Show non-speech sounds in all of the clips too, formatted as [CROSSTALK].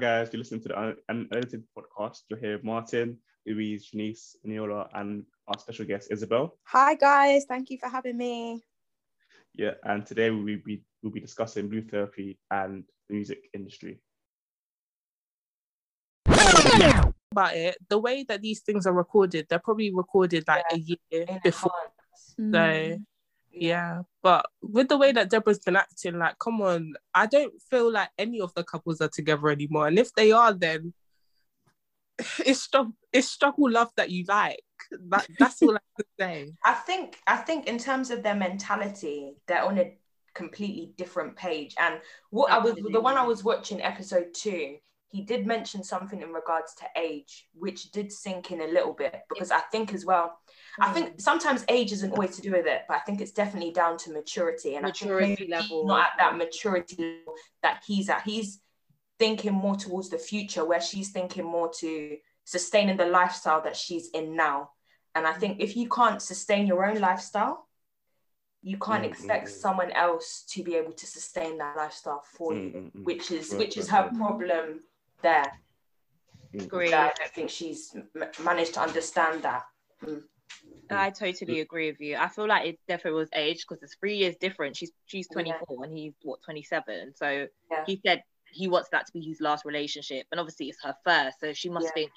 Hi guys, you're listening to the Unedited podcast. You're here with Martin, Louise, Janice, Niola, and our special guest Isabel. Hi guys, thank you for having me. Yeah, and today we'll be we'll be discussing blue therapy and the music industry. About it, the way that these things are recorded, they're probably recorded like yeah. a year In before. So mm. Yeah, but with the way that Deborah's been acting, like, come on, I don't feel like any of the couples are together anymore. And if they are, then it's struggle, it's struggle love that you like. That, that's all I can say. [LAUGHS] I think I think in terms of their mentality, they're on a completely different page. And what Absolutely. I was the one I was watching episode two, he did mention something in regards to age, which did sink in a little bit because I think as well. I think mm. sometimes age isn't always to do with it, but I think it's definitely down to maturity and maturity level, not at that maturity level that he's at. He's thinking more towards the future, where she's thinking more to sustaining the lifestyle that she's in now. And I think if you can't sustain your own lifestyle, you can't mm-hmm. expect mm. someone else to be able to sustain that lifestyle for you, mm-hmm. which is which is her problem there. Agree. I don't think she's managed to understand that. Mm. I totally agree with you. I feel like it definitely was age because it's three years different. She's she's 24 yeah. and he's what 27. So yeah. he said he wants that to be his last relationship, and obviously it's her first. So she must yeah. think,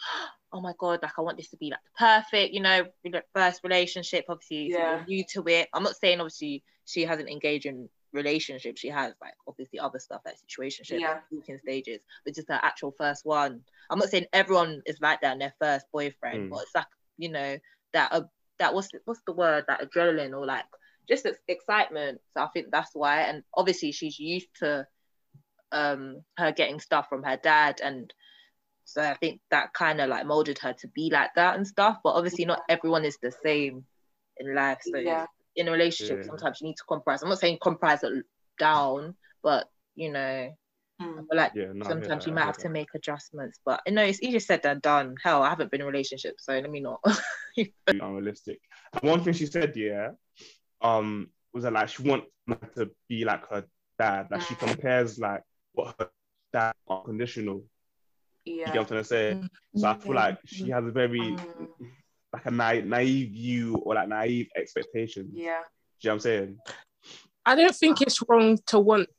oh my god, like I want this to be like the perfect, you know, first relationship. Obviously, yeah. new to it. I'm not saying obviously she hasn't engaged in relationship. She has like obviously other stuff like situationship, yeah. talking stages, but just her actual first one. I'm not saying everyone is like that in their first boyfriend, mm. but it's like you know that uh, that was what's the word that adrenaline or like just excitement. So I think that's why. And obviously she's used to um her getting stuff from her dad and so I think that kind of like molded her to be like that and stuff. But obviously not everyone is the same in life. So yeah. in a relationship, yeah. sometimes you need to compromise. I'm not saying compromise it down, but you know, mm. like yeah, no, sometimes you might have to make adjustments. But you know, it's easier said than done. Hell, I haven't been in a relationship, so let me not. [LAUGHS] Unrealistic. One thing she said, yeah, um, was that like she wants to be like her dad. Like she mm. compares like what her dad unconditional. Yeah. You get what I'm trying to say? Mm-hmm. So I feel like she has a very um, like a naive, naive view or like naive expectation. Yeah. Do you know what I'm saying? I don't think it's wrong to want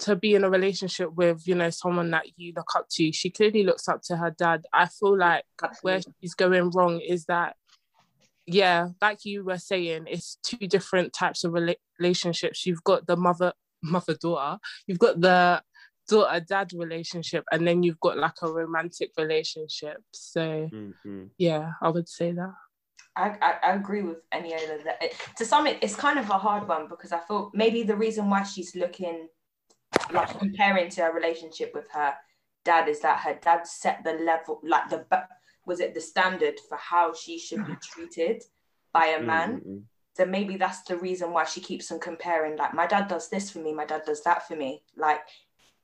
to be in a relationship with, you know, someone that you look up to. She clearly looks up to her dad. I feel like Absolutely. where she's going wrong is that, yeah, like you were saying, it's two different types of relationships. You've got the mother mother daughter you've got the daughter dad relationship and then you've got like a romantic relationship so mm-hmm. yeah i would say that I, I, I agree with any of that. It, to some, it, it's kind of a hard one because I thought maybe the reason why she's looking like comparing to her relationship with her dad is that her dad set the level, like the was it the standard for how she should be [LAUGHS] treated by a man. Mm-hmm so maybe that's the reason why she keeps on comparing like my dad does this for me my dad does that for me. Like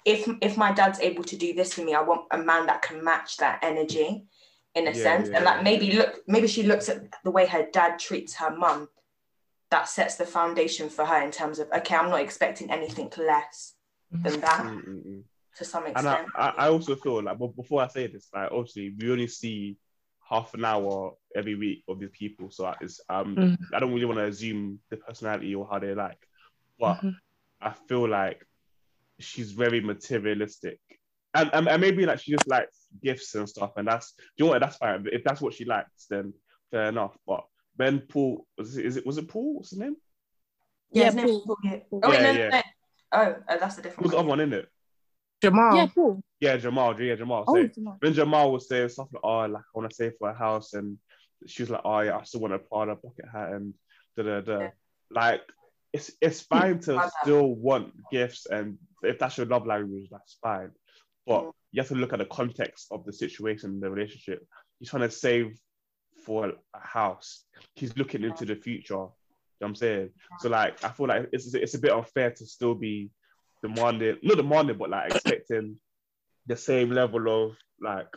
if if my dad's able to do this for me i want a man that can match that energy in a yeah, sense. Yeah, and like maybe look maybe she looks at the way her dad treats her mum that sets the foundation for her in terms of okay i'm not expecting anything less than that mm-hmm. to some extent and I, I also feel like but before i say this like obviously we only see half an hour every week of these people. So it's um mm-hmm. I don't really want to assume the personality or how they like, but mm-hmm. I feel like she's very materialistic. And, and, and maybe like she just likes gifts and stuff, and that's you know what that's fine. If that's what she likes, then fair enough. But Ben Paul was it, is it was it Paul? What's his name? Yeah, yeah Paul. Paul. Yeah. Oh, yeah, yeah. Oh, oh, that's a different. Who's the other one in it? Jamal. Yeah, Paul. Yeah, Jamal. Yeah, Jamal. Oh, Jamal. When Jamal was saying stuff like, "Oh, like I want to save for a house," and she was like, "Oh, yeah, I still want a Prada bucket hat," and da da da. Yeah. Like, it's it's fine to still want gifts, and if that's your love language, that's fine. But mm. you have to look at the context of the situation, the relationship. He's trying to save for a house. He's looking into the future. Know I'm saying? So like, I feel like it's it's a bit unfair to still be demanding, not demanding, but like expecting the same level of like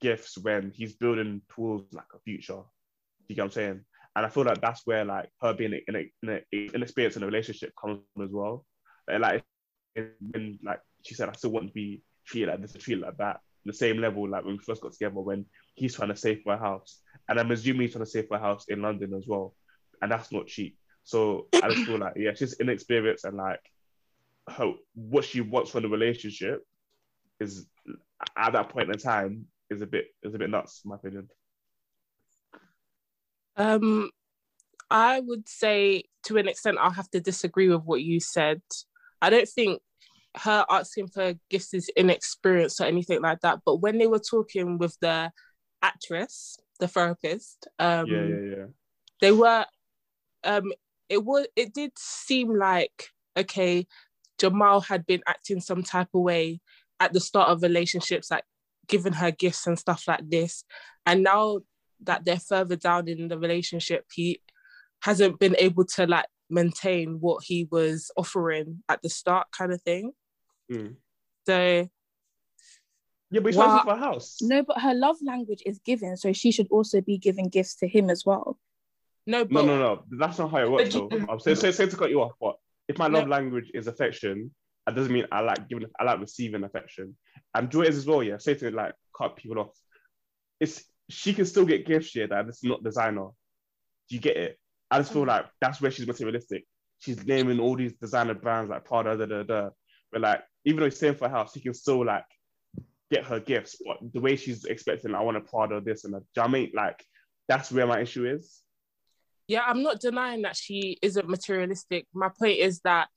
gifts when he's building towards like a future. You get what I'm saying? And I feel like that's where like her being in an in a, inexperienced in a relationship comes from as well. And, like when like she said, I still want to be treat it like this, to treat like that. The same level like when we first got together when he's trying to save a house. And I'm assuming he's trying to save a house in London as well. And that's not cheap. So I just feel like, yeah, she's inexperienced and like her what she wants from the relationship is at that point in time is a bit is a bit nuts, in my opinion. Um I would say to an extent I'll have to disagree with what you said. I don't think her asking for gifts is inexperienced or anything like that. But when they were talking with the actress, the therapist, um, yeah, yeah, yeah, they were. Um, it was. It did seem like okay, Jamal had been acting some type of way at the start of relationships, like giving her gifts and stuff like this, and now that they're further down in the relationship, he hasn't been able to like maintain what he was offering at the start, kind of thing. Mm. So yeah, but he's well, for a house. No, but her love language is giving, so she should also be giving gifts to him as well. No, but... no, no, no. That's not how it works. though. I'm saying, say, say to cut you off, but if my love no. language is affection, that doesn't mean I like giving. I like receiving affection, and joy is as well. Yeah, say to like cut people off. It's she can still get gifts here that it's not designer. Do you get it? I just feel mm. like that's where she's materialistic. She's naming all these designer brands like Prada, da da da. But like, even though he's staying for a house, he can still like get her gifts. But the way she's expecting, I want a Prada, this and that. Do you know I mean? Like, that's where my issue is. Yeah, I'm not denying that she isn't materialistic. My point is that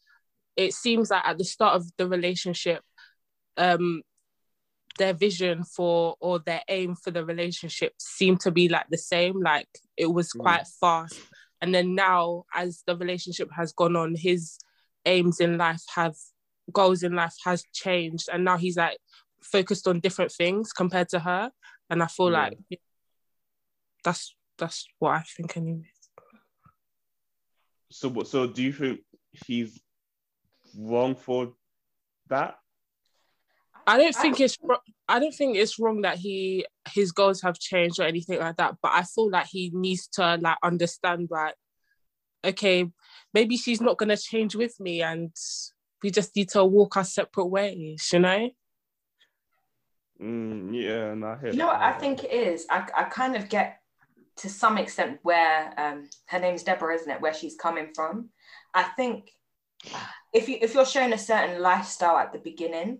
it seems that at the start of the relationship, um, their vision for or their aim for the relationship seemed to be like the same. Like it was mm. quite mm. fast. And then now, as the relationship has gone on, his aims in life have goals in life has changed, and now he's like focused on different things compared to her. And I feel yeah. like that's that's what I think, anyways. So, what? So, do you think he's wrong for that? I don't think it's I don't think it's wrong that he his goals have changed or anything like that. But I feel like he needs to like understand that okay, maybe she's not gonna change with me, and we just need to walk our separate ways. You know. Mm, yeah, no, you know what I think it is. I I kind of get to some extent where um her name's Deborah, isn't it? Where she's coming from. I think if you if you're showing a certain lifestyle at the beginning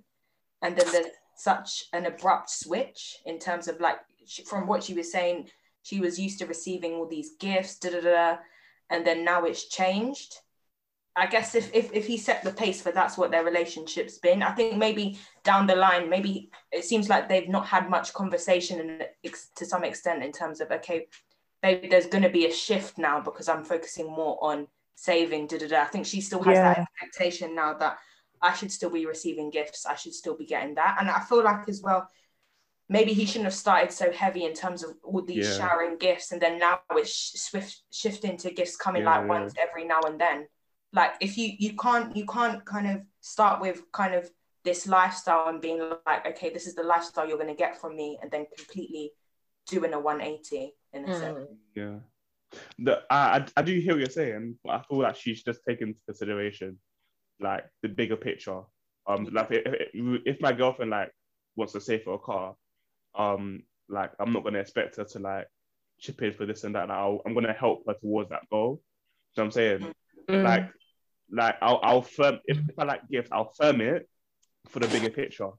and then there's such an abrupt switch in terms of like she, from what she was saying she was used to receiving all these gifts da, da, da, and then now it's changed i guess if, if if he set the pace for that's what their relationship's been i think maybe down the line maybe it seems like they've not had much conversation and to some extent in terms of okay maybe there's going to be a shift now because i'm focusing more on saving da, da, da. i think she still has yeah. that expectation now that I should still be receiving gifts. I should still be getting that. And I feel like as well, maybe he shouldn't have started so heavy in terms of all these yeah. showering gifts, and then now it's swift shifting to gifts coming yeah. like once every now and then. Like if you you can't you can't kind of start with kind of this lifestyle and being like, okay, this is the lifestyle you're going to get from me, and then completely doing a 180 in a mm. sense. Yeah. The, I, I do hear what you're saying, but I feel like she's just taken into consideration like the bigger picture. Um, like if, if my girlfriend like wants to save for a car, um, like I'm not gonna expect her to like chip in for this and that. Like, i am gonna help her towards that goal. So I'm saying, mm. like, like I'll, I'll firm if, if I like gifts, I'll firm it for the bigger picture. You know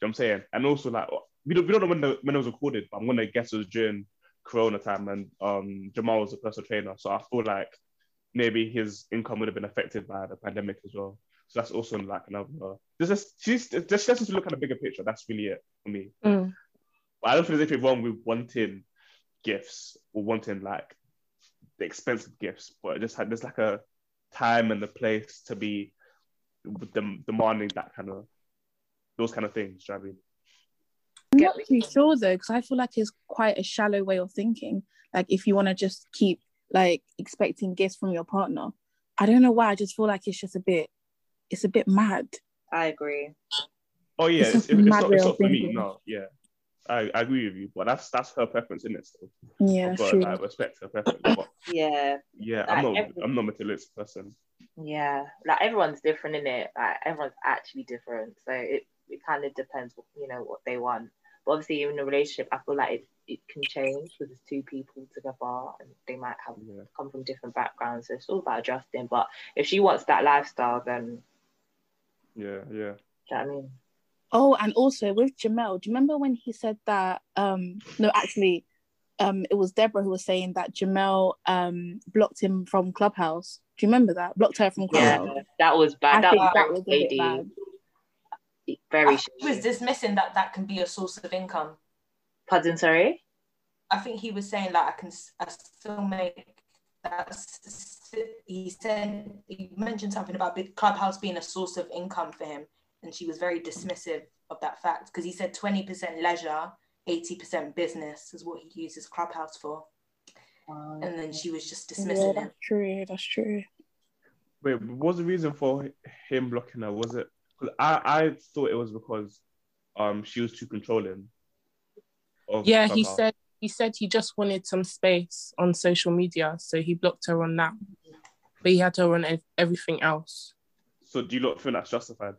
what I'm saying? And also like we don't we don't know when the when it was recorded, but I'm gonna guess it was during Corona time and um Jamal was a personal trainer. So I feel like maybe his income would have been affected by the pandemic as well. So that's also like another. Just she's just just to look at the bigger picture. That's really it for me. Mm. But I don't think there's anything wrong with wanting gifts or wanting like the expensive gifts, but it just had there's like a time and the place to be dem- demanding that kind of those kind of things. You know I mean? I'm not too sure though, because I feel like it's quite a shallow way of thinking. Like if you want to just keep like expecting gifts from your partner. I don't know why. I just feel like it's just a bit, it's a bit mad. I agree. Oh yeah, it's, it's, it's not, it's not for me. No, yeah, I, I agree with you, but that's that's her preference, isn't it? So, yeah, but true. I respect her preference. But, yeah, yeah, I'm not every... I'm not a materialistic person. Yeah, like everyone's different in it. Like everyone's actually different, so it it kind of depends, you know, what they want. But obviously, in a relationship, I feel like it, it can change because it's two people together and they might have yeah. come from different backgrounds. So it's all about adjusting. But if she wants that lifestyle, then yeah, yeah. You know I mean? Oh, and also with Jamal, do you remember when he said that? Um, no, actually, um, it was Deborah who was saying that Jamal um blocked him from Clubhouse. Do you remember that? Blocked her from Clubhouse. Yeah, that was bad. I that, was that was a bit bad. Very. He was dismissing that that can be a source of income. Pardon, sorry. I think he was saying that I can I still make that. He said he mentioned something about Clubhouse being a source of income for him, and she was very dismissive of that fact because he said twenty percent leisure 80% business is what he uses Clubhouse for. Um, and then she was just dismissing yeah, that's him. true. That's true. Wait, what was the reason for him blocking her? Was it because I, I thought it was because um she was too controlling. Yeah, Clubhouse. he said he said he just wanted some space on social media, so he blocked her on that. But he had her on everything else. So do you not feel that's justified?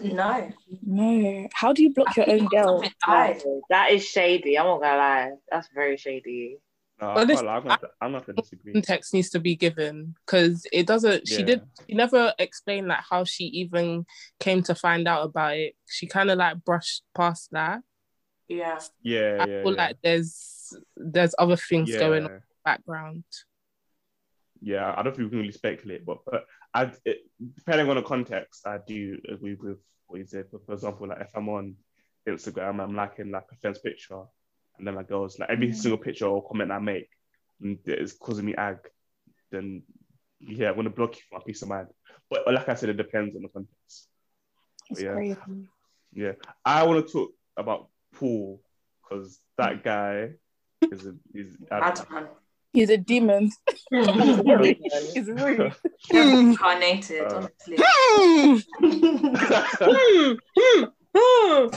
No. No. How do you block your own girl? That is shady. I'm not gonna lie. That's very shady. No, well, this, I'm, not, I'm not gonna disagree. Context needs to be given because it doesn't. Yeah. She did. She never explained like how she even came to find out about it. She kind of like brushed past that. Yeah. Yeah. I yeah, feel yeah. like there's there's other things yeah. going on in the background. Yeah, I don't think we can really speculate, but, but I, it, depending on the context, I do agree with what you said. For example, like if I'm on Instagram, I'm liking like a friend's picture, and then my girls like every mm-hmm. single picture or comment I make mm, is causing me ag, then yeah, I'm gonna block you for my peace of mind. But uh, like I said, it depends on the context. yeah, crazy. yeah. I want to talk about Paul because that guy is a, is. [LAUGHS] He's a demon. [LAUGHS] He's rude. [LAUGHS] Incarnated, honestly. Hmm. Hmm. Hmm. Uh,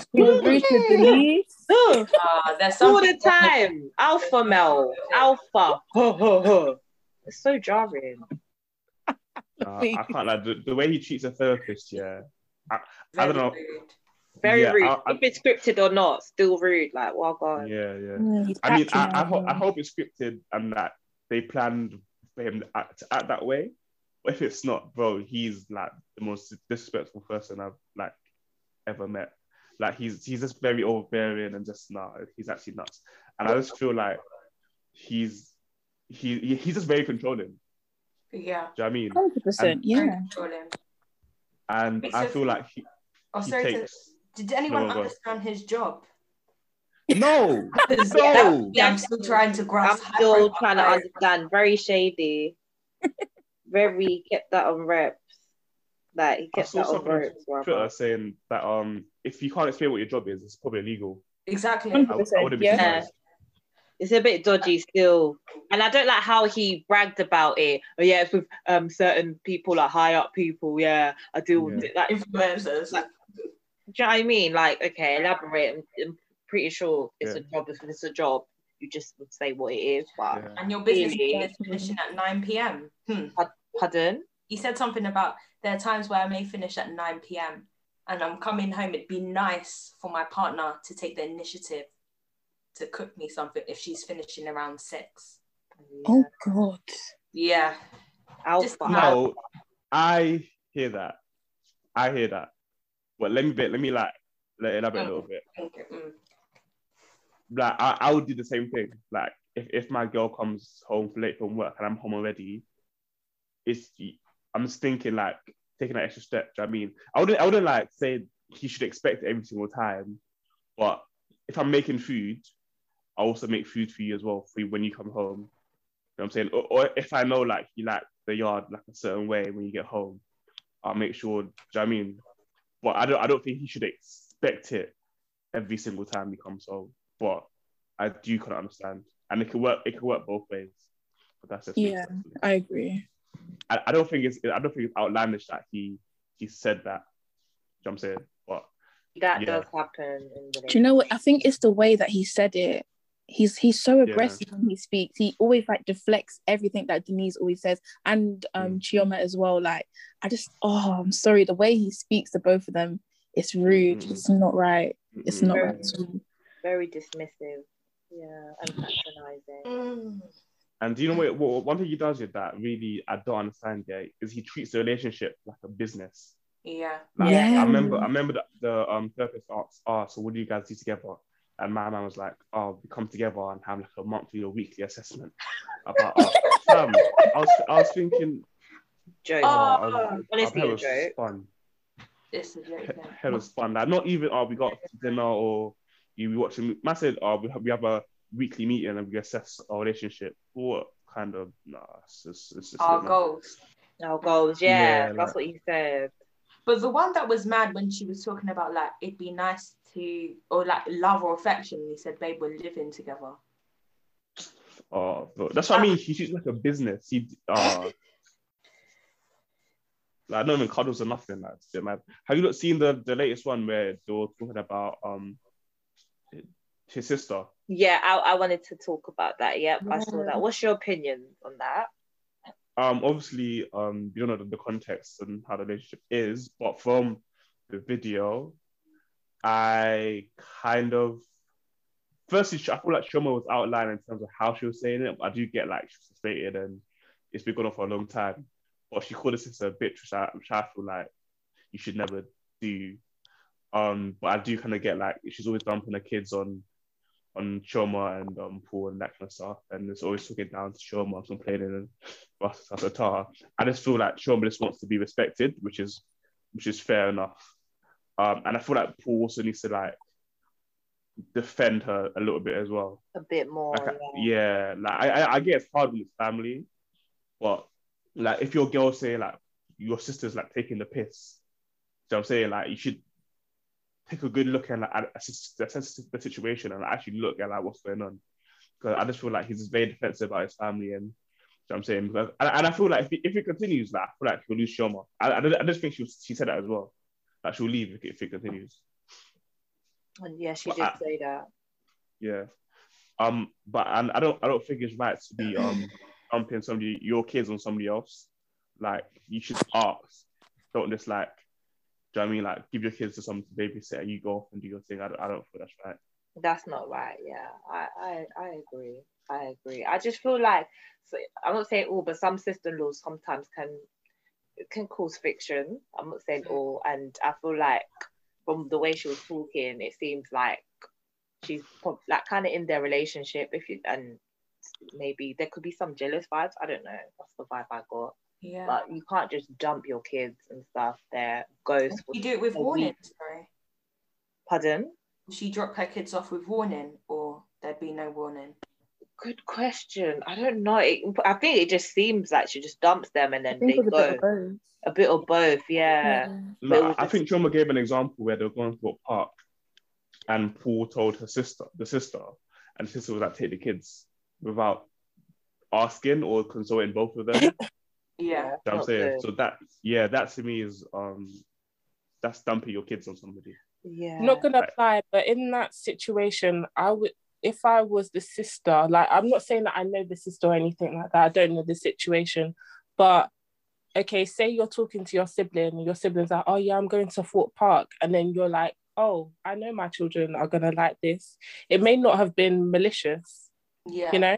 there's all the time. Alpha male. Alpha. it's so jarring. Uh, I can't like the, the, way he treats a therapist. Yeah, I, I don't know. Rude. Very yeah, rude. I, I, if it's scripted or not, still rude. Like, well, God. Yeah, yeah. Mm, I mean, I, I, ho- I hope it's scripted and that they planned for him to act, to act that way. But if it's not, bro, he's like the most disrespectful person I've like ever met. Like he's he's just very overbearing and just nah, he's actually nuts. And I just feel like he's he he's just very controlling. Yeah. Do you know I mean? Hundred percent. Yeah. And I feel like he. Oh, he sorry. Takes... To, did anyone no, understand his job? No, [LAUGHS] no. Yeah, I'm still trying to grasp. I'm still trying to understand. Very shady. [LAUGHS] Very kept that on reps. Like he kept that on reps. Twitter saying that um, if you can't explain what your job is, it's probably illegal. Exactly. I, I wouldn't be yeah. It's a bit dodgy still, and I don't like how he bragged about it. Oh yeah, it's with um certain people, like high up people. Yeah, I do yeah. like influencers. Like, do you know what I mean? Like, okay, elaborate and, pretty sure it's yeah. a job. If it's a job, you just would say what it is. But yeah. and your business really, is finishing at nine p.m. Hmm. Pardon? He said something about there are times where I may finish at nine p.m. and I'm coming home. It'd be nice for my partner to take the initiative to cook me something if she's finishing around six. Yeah. Oh God. Yeah. Alpha. No, I hear that. I hear that. But let me bit. Let me like let elaborate a little bit. Okay. Mm like I, I would do the same thing. Like if, if my girl comes home late from work and I'm home already, it's I'm just thinking like taking that extra step. I mean, I wouldn't I wouldn't like say he should expect it every single time, but if I'm making food, I also make food for you as well for you when you come home. You know what I'm saying? Or, or, if I know like you like the yard like a certain way when you get home, I'll make sure. Do you know I mean? But I don't I don't think he should expect it every single time he comes home but I do kind of understand, and it can work. It can work both ways. But that's just yeah, I agree. I, I don't think it's I don't think it's outlandish that he he said that. You know I'm saying, but that yeah. does happen. do you know what? I think it's the way that he said it. he's he's so aggressive yeah. when he speaks. He always like deflects everything that Denise always says, and um mm. Chioma as well. Like I just oh I'm sorry the way he speaks to both of them. It's rude. Mm. It's not right. It's not very, right. Very dismissive. Yeah, and patronizing. Mm. And do you know what, what? One thing he does with that really I don't understand. Yeah, is he treats the relationship like a business. Yeah. Like, yeah. I remember. I remember that the um therapist asked, "Oh, so what do you guys do together?" And my man was like, "Oh, we come together and have like a monthly or weekly assessment." About, oh, [LAUGHS] um, I was, I was thinking. Joke. Oh, I was, honestly, it was joke. fun. It's a joke. It was fun. Like, not even, oh, we got dinner or you we watch a movie. I said, oh, we have, we have a weekly meeting and we assess our relationship. What kind of, nah, it's just, it's just our goals. Our goals, yeah, yeah that's like, what you said. But the one that was mad when she was talking about like it'd be nice to or like love or affection, he said, "Babe, we're living together." Oh, that's what I mean. He treats like a business. He, uh, [LAUGHS] like, not even cuddles or nothing. Like, man. Have you not seen the the latest one where they were talking about um his sister? Yeah, I, I wanted to talk about that. Yep, yeah. I saw that. What's your opinion on that? um, obviously, um, you don't know the, the context and how the relationship is, but from the video, I kind of firstly, I feel like Chioma was outlined in terms of how she was saying it. I do get like she's frustrated and it's been going on for a long time. But she called her sister a bitch, which I, which I feel like you should never do. Um, but I do kind of get like she's always dumping her kids on on Chioma and um, Paul and that kind of stuff. And it's always talking down to Chioma complaining and stuff. I just feel like Chioma just wants to be respected, which is which is fair enough. Um, and I feel like Paul also needs to like defend her a little bit as well. A bit more. Like, yeah. yeah, like I, I, get it's hard with family, but like if your girl say like your sister's like taking the piss, so I'm saying like you should take a good look at, like, assess, the situation and actually look at like what's going on. Because I just feel like he's very defensive about his family and you know I'm saying, because, and, and, I feel like if, if it continues, like, I feel like he'll lose Chioma. I, I, I just think she she said that as well. Like she'll leave if it, if it continues. And yeah, she but did I, say that. Yeah. Um, but and I don't I don't think it's right to be um [CLEARS THROAT] dumping somebody your kids on somebody else. Like you should ask. Don't just like do you know I mean? Like, give your kids to someone to babysit and you go off and do your thing. I don't, I don't feel that's right. That's not right. Yeah, I, I, I agree. I agree. I just feel like so I'm not saying all, but some sister-in-laws sometimes can can cause friction. I'm not saying mm. all, and I feel like from the way she was talking, it seems like she's like kind of in their relationship. If you and maybe there could be some jealous vibes. I don't know. That's the vibe I got. Yeah. But you can't just dump your kids and stuff there. Goes. You do it with warning, sorry. Pardon? She drop her kids off with warning, or there'd be no warning. Good question. I don't know. It, I think it just seems like she just dumps them and then they go. A bit, a bit of both, yeah. yeah. I think Chioma gave an example where they were going to a park and Paul told her sister, the sister, and the sister was like, take the kids without asking or consulting both of them. [LAUGHS] Yeah. You know I'm saying? Good. So that yeah, that to me is um that's dumping your kids on somebody. Yeah. Not gonna lie, but in that situation, I would if I was the sister, like I'm not saying that I know the sister or anything like that. I don't know the situation. But okay, say you're talking to your sibling, your sibling's like, oh yeah, I'm going to Fort Park, and then you're like, oh, I know my children are gonna like this. It may not have been malicious. Yeah. You know?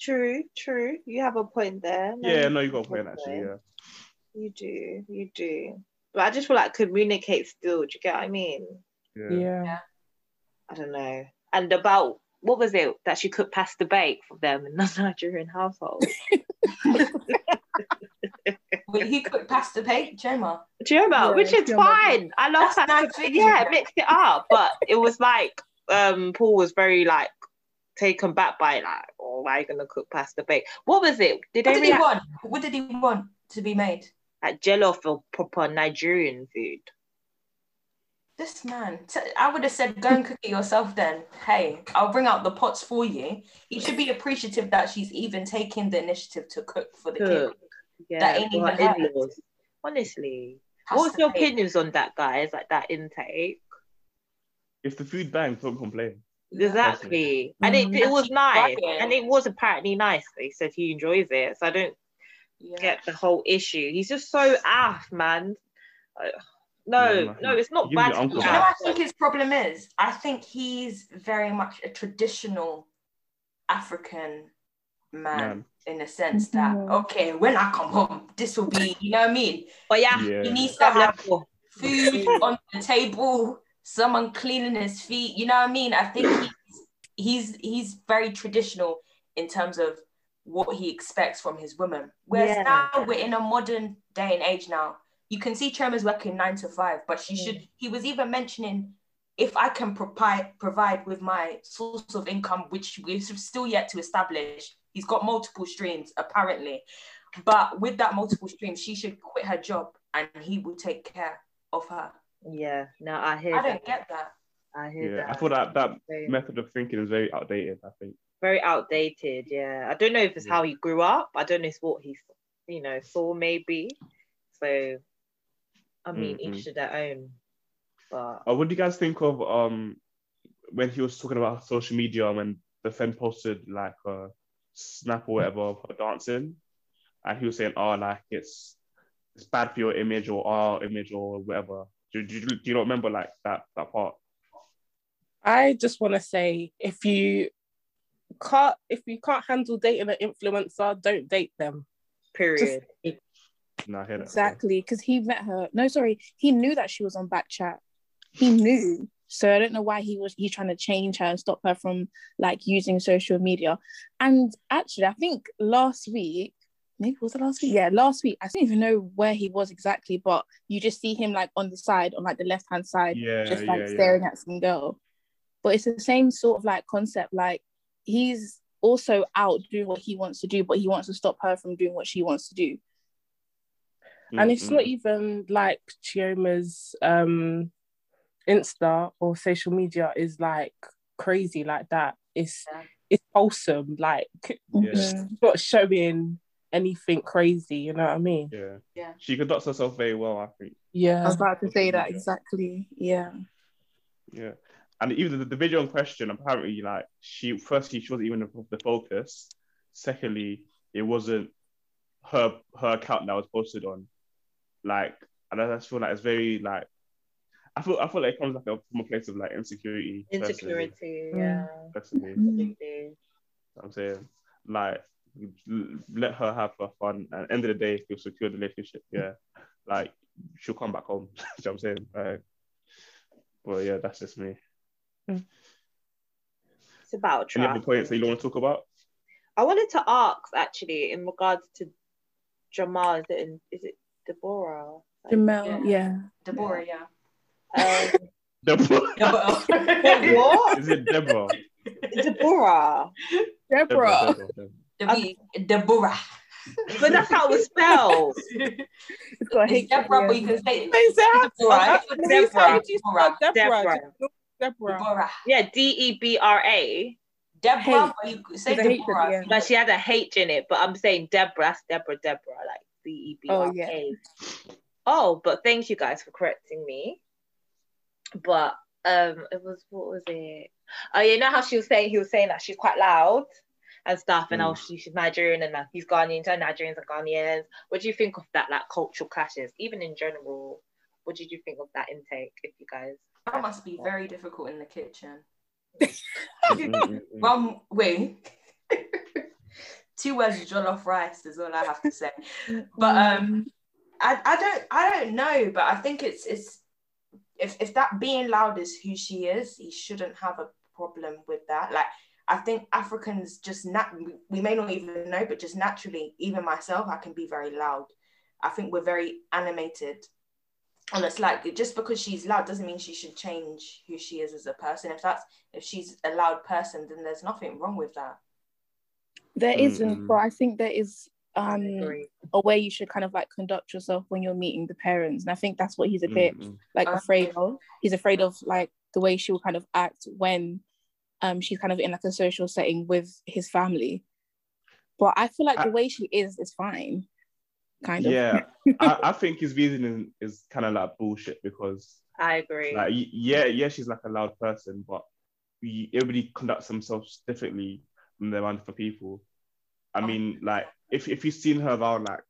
True, true. You have a point there. No, yeah, no, you got a point actually. Yeah. You do, you do. But I just feel like communicate still. Do you get what I mean? Yeah. yeah. I don't know. And about what was it that she could pasta bake for them in the Nigerian household? Wait, he cooked pasta bake, Chioma. Chioma, yeah, which is fine. I love That's pasta. Nice yeah, mix it up. But it was like um Paul was very like taken back by like, oh, why are you gonna cook pasta bake? What was it? Did what did react- he want? What did he want to be made? Like jello for proper Nigerian food. This man, I would have said, go and cook it yourself then. Hey, I'll bring out the pots for you. You should be appreciative that she's even taking the initiative to cook for the cook. kid. Yeah, that ain't even Honestly. What's your opinions on that, guys? Like that intake? If the food bangs, don't complain. Exactly. And it, it was nice. And it was apparently nice. He said he enjoys it. So I don't yeah. get the whole issue. He's just so aff, man. No, no, it's not bad. You know what I think his problem is? I think he's very much a traditional African man, man. in the sense that mm-hmm. okay, when I come home, this will be, you know what I mean? But yeah, yeah. he needs to have food on the table, someone cleaning his feet, you know what I mean? I think he's he's he's very traditional in terms of what he expects from his woman. Whereas yeah. now we're in a modern day and age now. You can see Chioma's working nine to five, but she mm. should. He was even mentioning if I can provide provide with my source of income, which we're still yet to establish. He's got multiple streams apparently, but with that multiple streams, she should quit her job and he will take care of her. Yeah, no, I hear. I that. don't get that. I hear yeah, that. I thought that that method of thinking is very outdated. I think very outdated. Yeah, I don't know if it's yeah. how he grew up. I don't know if it's what he, you know, saw maybe. So, I mean, mm-hmm. each to their own. But uh, what do you guys think of um when he was talking about social media when the friend posted like a snap or whatever of her dancing, and he was saying, "Oh, like it's it's bad for your image or our image or whatever." Do, do, do you not remember like that that part? I just want to say if you can't if you can't handle dating an influencer, don't date them. Period. Just, no, exactly because he met her. No, sorry, he knew that she was on BKChat. He knew. So I don't know why he was he's trying to change her and stop her from like using social media. And actually, I think last week, maybe was it last week? Yeah, last week. I don't even know where he was exactly, but you just see him like on the side, on like the left hand side, yeah, just like yeah, staring yeah. at some girl. But it's the same sort of like concept. Like he's also out doing what he wants to do, but he wants to stop her from doing what she wants to do. Mm-hmm. And it's not even like Chioma's um Insta or social media is like crazy like that. It's it's wholesome, like yeah. [LAUGHS] not showing anything crazy, you know what I mean? Yeah. Yeah. She conducts herself very well, I think. Yeah. I was about to say that exactly. Yeah. Yeah and even the, the video in question, apparently, like she firstly she wasn't even the, the focus. Secondly, it wasn't her her account that was posted on. Like, and I just feel like it's very like I feel I feel like it comes like a, from a place of like insecurity. Insecurity, personally. yeah. Personally. Mm-hmm. I'm saying like let her have her fun. And end of the day, if you secure the relationship, yeah, like she'll come back home. [LAUGHS] you know what I'm saying? Like, well, yeah, that's just me. Mm. It's about trust. Any other points that you want to talk about? I wanted to ask actually in regards to Jamal. Is it, is it Deborah? Jamal, yeah. yeah. Deborah, yeah. Um, [LAUGHS] Deborah. [LAUGHS] what? Is it Deborah? Deborah. Deborah. Deborah. Deborah. Deborah, [LAUGHS] but that's how it was spelled. it's Deborah, but you can say. Deborah. Deborah. Deborah. Deborah. Deborah. Deborah. Yeah, D E B R A. Deborah, but you say Deborah. But she had a H in it, but I'm saying Deborah, that's Deborah, Deborah, like D E B R A. Oh, oh, but thank you guys for correcting me. But um, it was what was it? Oh, you know how she was saying he was saying that she's quite loud and stuff, and mm. oh, she's Nigerian and like he's Ghanaian, so Nigerians and Ghanaians. What do you think of that, like cultural clashes, even in general? What did you think of that intake, if you guys? That must be very difficult in the kitchen. One [LAUGHS] way. [LAUGHS] Two words jollof rice is all I have to say. But um I, I don't I don't know, but I think it's it's if if that being loud is who she is, he shouldn't have a problem with that. Like I think Africans just nat we may not even know, but just naturally, even myself, I can be very loud. I think we're very animated and it's like just because she's loud doesn't mean she should change who she is as a person if that's if she's a loud person then there's nothing wrong with that There mm-hmm. not but i think there is um a way you should kind of like conduct yourself when you're meeting the parents and i think that's what he's a bit mm-hmm. like afraid of he's afraid of like the way she will kind of act when um she's kind of in like a social setting with his family but i feel like I, the way she is is fine kind of. Yeah, [LAUGHS] I, I, think his reasoning is kind of like bullshit because I agree. Like, yeah, yeah, she's like a loud person, but we, everybody conducts themselves differently when they're around for people. I mean, like if if you've seen her around like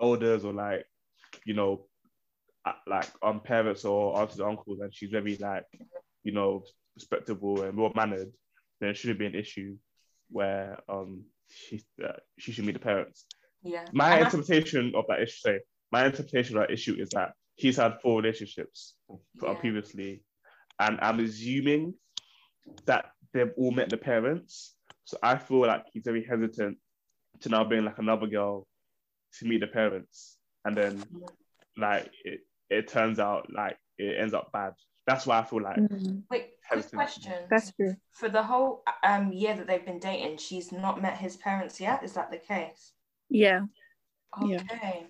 elders or like you know like um parents or aunts and uncles and she's very like you know respectable and well mannered, then it shouldn't be an issue where um she uh, she should meet the parents. Yeah. My and interpretation I... of that issue, say, my interpretation of that issue is that he's had four relationships yeah. previously, and I'm assuming that they've all met the parents. So I feel like he's very hesitant to now bring like another girl to meet the parents, and then like it, it turns out like it ends up bad. That's why I feel like. Mm-hmm. Wait, quick question. That's true. For the whole um year that they've been dating, she's not met his parents yet. Is that the case? Yeah. Okay. Yeah.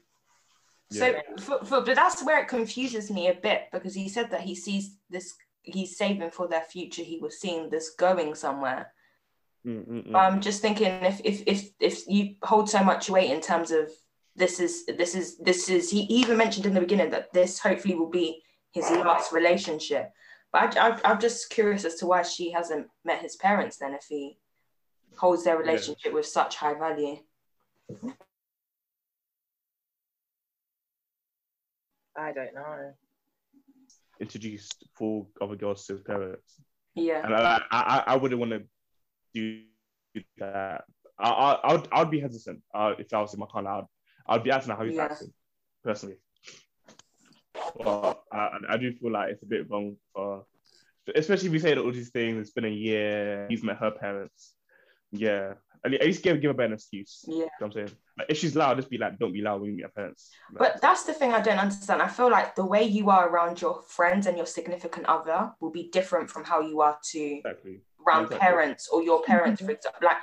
So, for, for, but that's where it confuses me a bit because he said that he sees this, he's saving for their future. He was seeing this going somewhere. Mm-mm-mm. I'm just thinking if if if if you hold so much weight in terms of this is this is this is he even mentioned in the beginning that this hopefully will be his last relationship. But I, I, I'm just curious as to why she hasn't met his parents then if he holds their relationship yeah. with such high value. I don't know. Introduced four other girls to his parents. Yeah. And I, I, I wouldn't want to do that. I, I, I would, I would be hesitant uh, if I was in my corner. I'd, I'd be asking how he's yeah. acting, personally. But I, I do feel like it's a bit wrong for, especially if you say that all these things. It's been a year. He's met her parents. Yeah, at least give give a better excuse. Yeah, you know I'm saying. Like, if she's loud, just be like, don't be loud when you meet your parents. Like, but that's the thing I don't understand. I feel like the way you are around your friends and your significant other will be different from how you are to exactly. around exactly. parents or your parents, [LAUGHS] for example. Like,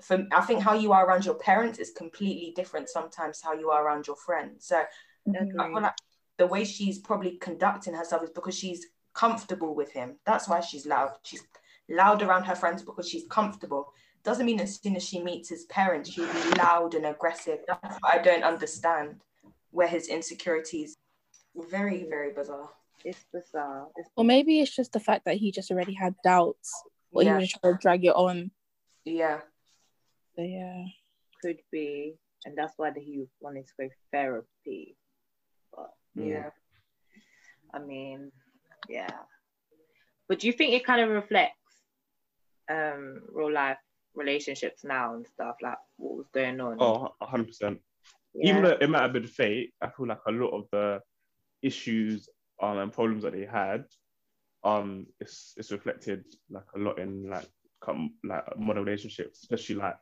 for I think how you are around your parents is completely different sometimes how you are around your friends. So mm-hmm. I feel like the way she's probably conducting herself is because she's comfortable with him. That's why she's loud. She's loud around her friends because she's comfortable doesn't mean as soon as she meets his parents, she'll be loud and aggressive. That's what I don't understand, where his insecurities very, very bizarre. It's bizarre. It's or maybe it's just the fact that he just already had doubts, or yeah. he was trying to drag it on. Yeah. So, yeah. Could be, and that's why he wanted to go therapy. Yeah, I mean, yeah. But do you think it kind of reflects um real life relationships now and stuff, like what was going on. Oh, 100%. Yeah. Even though it might have been fate, I feel like a lot of the issues um, and problems that they had, um, it's, it's reflected like a lot in like come like modern relationships, especially like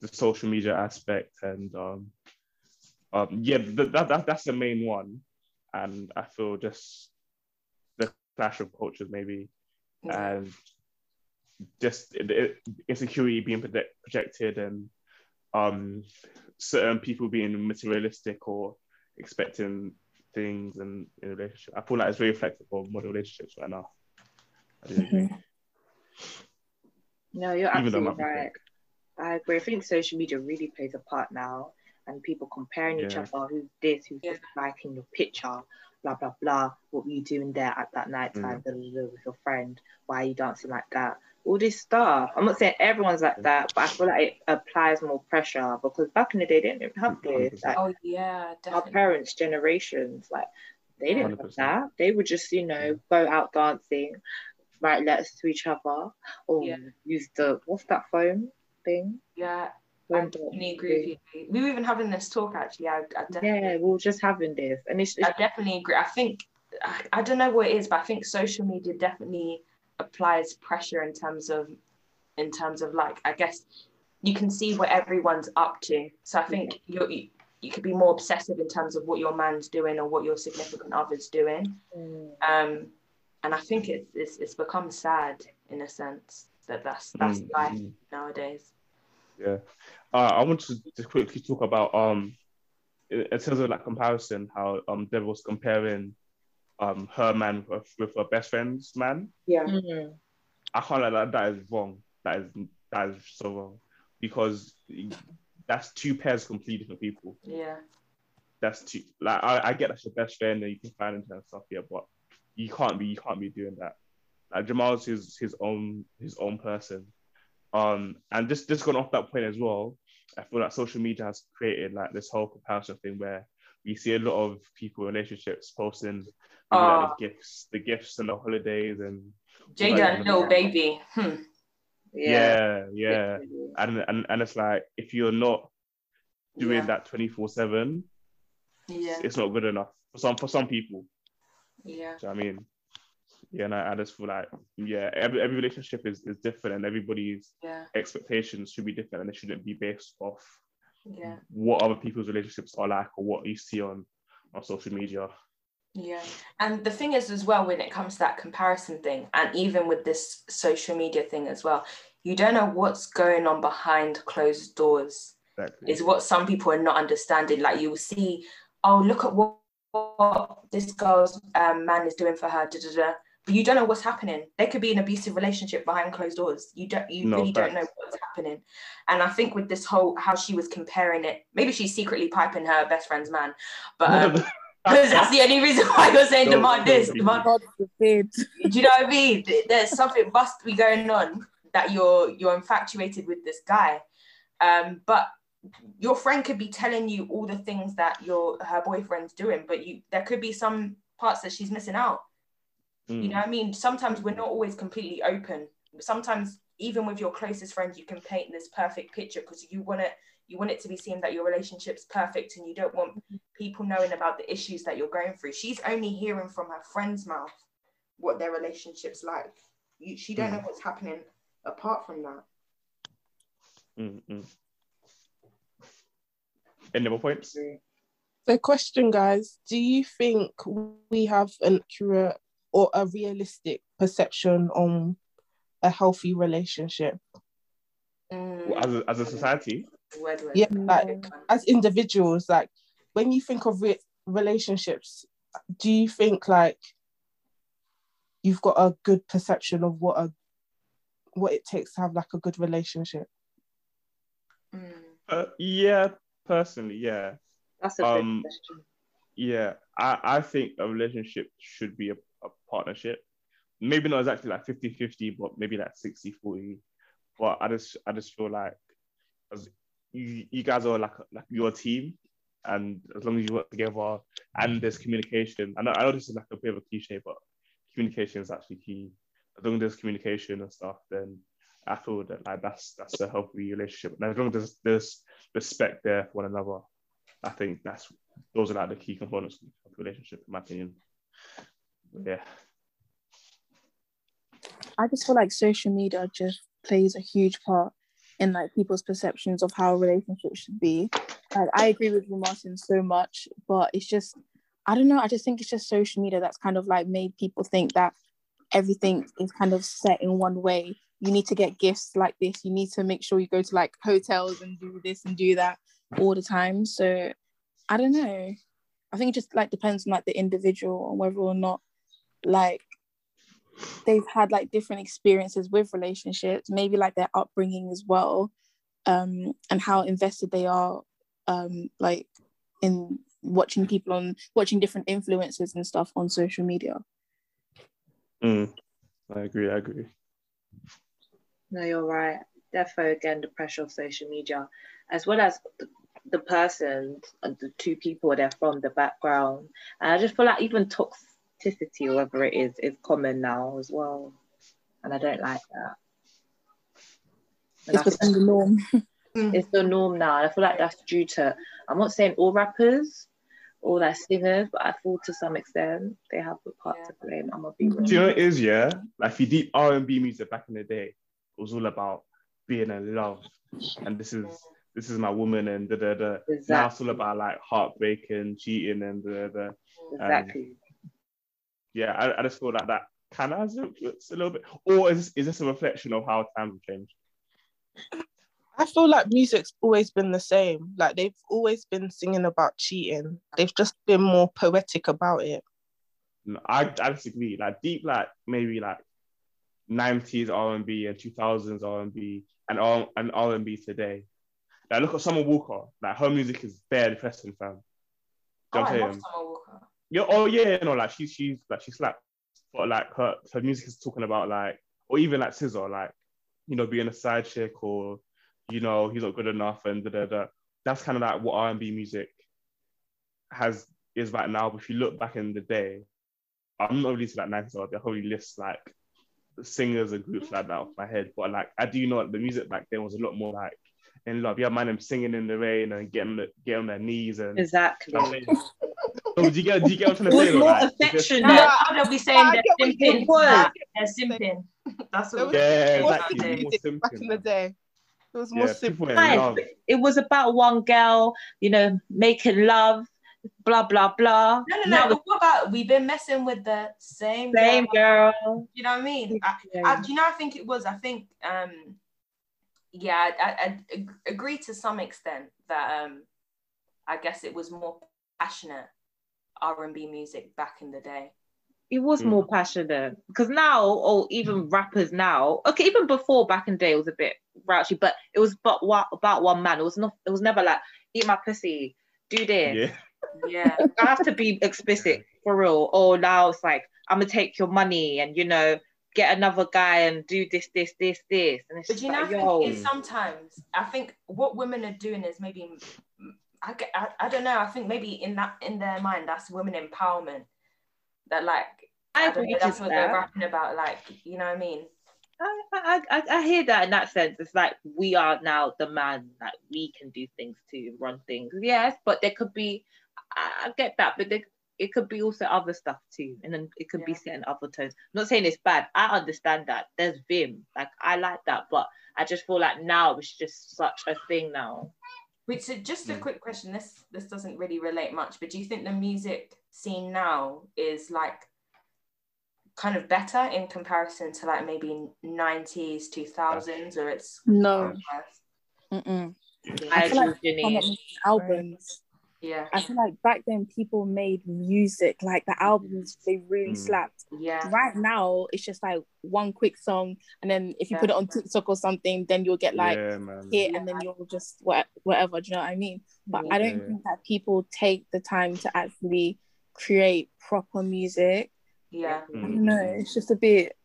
the social media aspect and um, um yeah, that, that that's the main one, and I feel just the clash of cultures maybe, and just insecurity being projected and um, certain people being materialistic or expecting things and in a relationship. I feel like it's very reflective of modern relationships right now. Mm-hmm. No, you're Even absolutely right. I agree. I think social media really plays a part now, and people comparing yeah. each other. Who's this? Who's yeah. liking your picture? Blah blah blah. What were you doing there at that night time? Mm. with your friend? Why are you dancing like that? all this stuff. I'm not saying everyone's like that, but I feel like it applies more pressure because back in the day they didn't have [LAUGHS] this. Like, oh yeah, definitely. our parents' generations, like they didn't 100%. have that. They would just, you know, go out dancing, write letters to each other, or yeah. use the what's that phone thing? Yeah. I definitely agree with you. We were even having this talk actually. I, I yeah, we were just having this, and it's, it's I definitely agree. I think I, I don't know what it is, but I think social media definitely applies pressure in terms of in terms of like I guess you can see what everyone's up to. So I think you you, you could be more obsessive in terms of what your man's doing or what your significant other's doing. Mm. Um, and I think it's, it's it's become sad in a sense that that's that's mm. life nowadays. Yeah, uh, I want to just quickly talk about um in terms of like comparison, how um Dev was comparing um her man with, with her best friend's man. Yeah. Mm-hmm. I can't like that. That is wrong. That is that is so wrong because that's two pairs of completely different people. Yeah. That's two. Like I, I get that's your best friend and you can find into and stuff. Yeah, but you can't be you can't be doing that. Like Jamal's his his own his own person. Um, and just just going off that point as well, I feel like social media has created like this whole comparison thing where we see a lot of people in relationships posting uh, like, the ah. gifts, the gifts and the holidays and Jada Lil Baby. Hmm. Yeah, yeah. yeah. And, and and it's like if you're not doing yeah. that 24 7, yeah, it's not good enough for some for some people. Yeah. I mean, yeah, and I, I, just feel like yeah, every, every relationship is, is different and everybody's yeah. expectations should be different and they shouldn't be based off yeah. what other people's relationships are like or what you see on on social media. Yeah. And the thing is, as well, when it comes to that comparison thing, and even with this social media thing as well, you don't know what's going on behind closed doors, exactly. is what some people are not understanding. Like you will see, oh, look at what, what this girl's um, man is doing for her, da, da, da. But you don't know what's happening. There could be an abusive relationship behind closed doors. You don't, you no, really don't know what's happening. And I think with this whole, how she was comparing it, maybe she's secretly piping her best friend's man, but. [LAUGHS] [LAUGHS] Um, because that's the only reason why you're saying demand this, demand. God forbid. Do you know what I mean? There's something must be going on that you're you're infatuated with this guy. Um, but your friend could be telling you all the things that your her boyfriend's doing, but you there could be some parts that she's missing out. Mm. You know what I mean? Sometimes we're not always completely open. Sometimes even with your closest friends, you can paint this perfect picture because you want it you want it to be seen that your relationship's perfect and you don't want people knowing about the issues that you're going through she's only hearing from her friend's mouth what their relationship's like you, she don't mm. know what's happening apart from that mm-hmm. any more points the question guys do you think we have an accurate or a realistic perception on a healthy relationship mm. as, a, as a society yeah, like as individuals, like when you think of re- relationships, do you think like you've got a good perception of what a what it takes to have like a good relationship? Mm. Uh, yeah, personally, yeah. That's a um, question. Yeah, I, I think a relationship should be a, a partnership. Maybe not exactly like 50 50, but maybe like 60 40. But I just I just feel like as you, you guys are like like your team, and as long as you work together and there's communication, I know, I know this is like a bit of a cliche, but communication is actually key. As long as there's communication and stuff, then I feel that like that's that's a healthy relationship. And as long as there's, there's respect there for one another, I think that's those are like the key components of relationship, in my opinion. Yeah. I just feel like social media just plays a huge part in like people's perceptions of how a relationship should be. Like I agree with you, Martin, so much, but it's just I don't know. I just think it's just social media that's kind of like made people think that everything is kind of set in one way. You need to get gifts like this. You need to make sure you go to like hotels and do this and do that all the time. So I don't know. I think it just like depends on like the individual and whether or not like they've had like different experiences with relationships, maybe like their upbringing as well, um, and how invested they are, um, like in watching people on watching different influences and stuff on social media. Mm, I agree. I agree. No, you're right. Therefore, again, the pressure of social media, as well as the, the person and the two people they're from, the background. And I just feel like even toxic toxicity or whatever it is is common now as well. And I don't like that. And it's become the norm. [LAUGHS] it's the norm now. And I feel like that's due to, I'm not saying all rappers, all their singers, but I feel to some extent they have a part yeah. to blame. I'm gonna be real. Do you know what it is, yeah? Like if you deep R and B music back in the day, it was all about being in love. And this is this is my woman and da da da. Exactly. Now it's all about like heartbreak and cheating and da da. Exactly yeah, I, I just feel like that kind of has a little bit, or is is this a reflection of how times have changed? I feel like music's always been the same. Like they've always been singing about cheating. They've just been more poetic about it. No, I, I disagree. Like deep, like maybe like nineties R and B and two thousands R and B and R and R and B today. Like look at Summer Walker. Like her music is very depressing, fam. Oh, I love Summer Walker. Yeah, oh yeah, no, like she's she's like she slaps. but like her her music is talking about like, or even like SZA, like, you know, being a side chick or, you know, he's not good enough and da da da. That's kind of like what R and B music has is right now. But if you look back in the day, I'm not really to like 90s, I'll probably list like singers and groups like that off my head. But like I do know the music back then was a lot more like in love. Yeah, man, them singing in the rain and getting get on their knees and exactly. so do you get do you get what I'm trying to say? more like, affection. Yeah, how do we saying they're simping? They're simping. That's what. Yeah, exactly. Back in the day. It was more yeah, simple. It was about one girl, you know, making love, blah blah blah. No, no, no. But what about we've been messing with the same same girl. girl. You know what I mean? I, I, do you know? I think it was. I think um yeah, I, I, I agree to some extent that um, I guess it was more passionate R and B music back in the day. It was mm. more passionate because now, or even mm. rappers now, okay, even before back in the day, it was a bit raunchy, but it was but what about one man. It was not. It was never like eat my pussy, do this. Yeah. Yeah. [LAUGHS] I have to be explicit for real. Or now it's like I'm gonna take your money and you know get another guy and do this, this, this, this. And it's but you know, like, I think sometimes I think what women are doing is maybe I, I, I don't know. I think maybe in that in their mind that's women empowerment. That like I, I know, that's what that. they're rapping about. Like you know what I mean. I, I, I hear that in that sense. It's like we are now the man, like we can do things to run things. Yes, but there could be, I, I get that, but there, it could be also other stuff too, and then it could yeah. be setting other tones. I'm not saying it's bad. I understand that. There's Vim, like I like that, but I just feel like now it's just such a thing now. Wait, so just a quick question. This this doesn't really relate much, but do you think the music scene now is like kind of better in comparison to like maybe 90s, 2000s, or it's no. Mm-mm. I, I feel like albums yeah. I feel like back then people made music, like the albums, they really mm. slapped. Yeah. Right now, it's just like one quick song, and then if you yeah. put it on TikTok or something, then you'll get like yeah, hit, and then you'll just what whatever. Do you know what I mean? But yeah. I don't think that people take the time to actually create proper music. Yeah. I don't know. It's just a bit.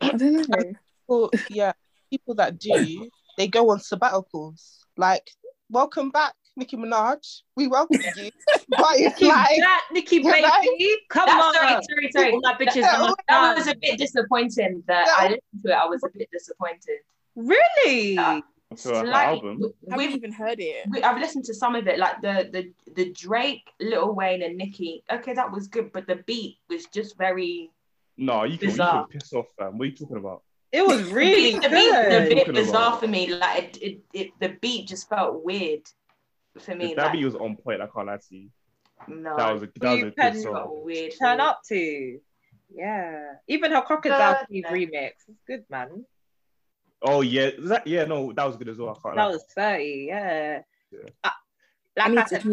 I don't know. Well, yeah, people that do, they go on sabbaticals. Like, welcome back Nicki Minaj. We welcome you. [LAUGHS] but it's like that Nicki baby. Like, come on. Sorry, sorry, sorry. That bitch is that was a bit disappointing that I listened to it. I was a bit disappointed. Really? Yeah. So like, album. We, have even heard it. We, I've listened to some of it, like the the the Drake, Lil Wayne, and Nicki. Okay, that was good, but the beat was just very. No, you can, you can piss off, fam. What are you talking about? It was really the beat, the beat, the bit bizarre for me. Like it, it, it, the beat just felt weird for me. That like, was on point. I can't lie to you. No, that was a that was a good song. Weird turn up to. Yeah, even her crocodile Teeth remix is good, man. Oh yeah, that, yeah, no, that was good as well. that lie. was thirty, yeah. yeah. Uh, like I, I said,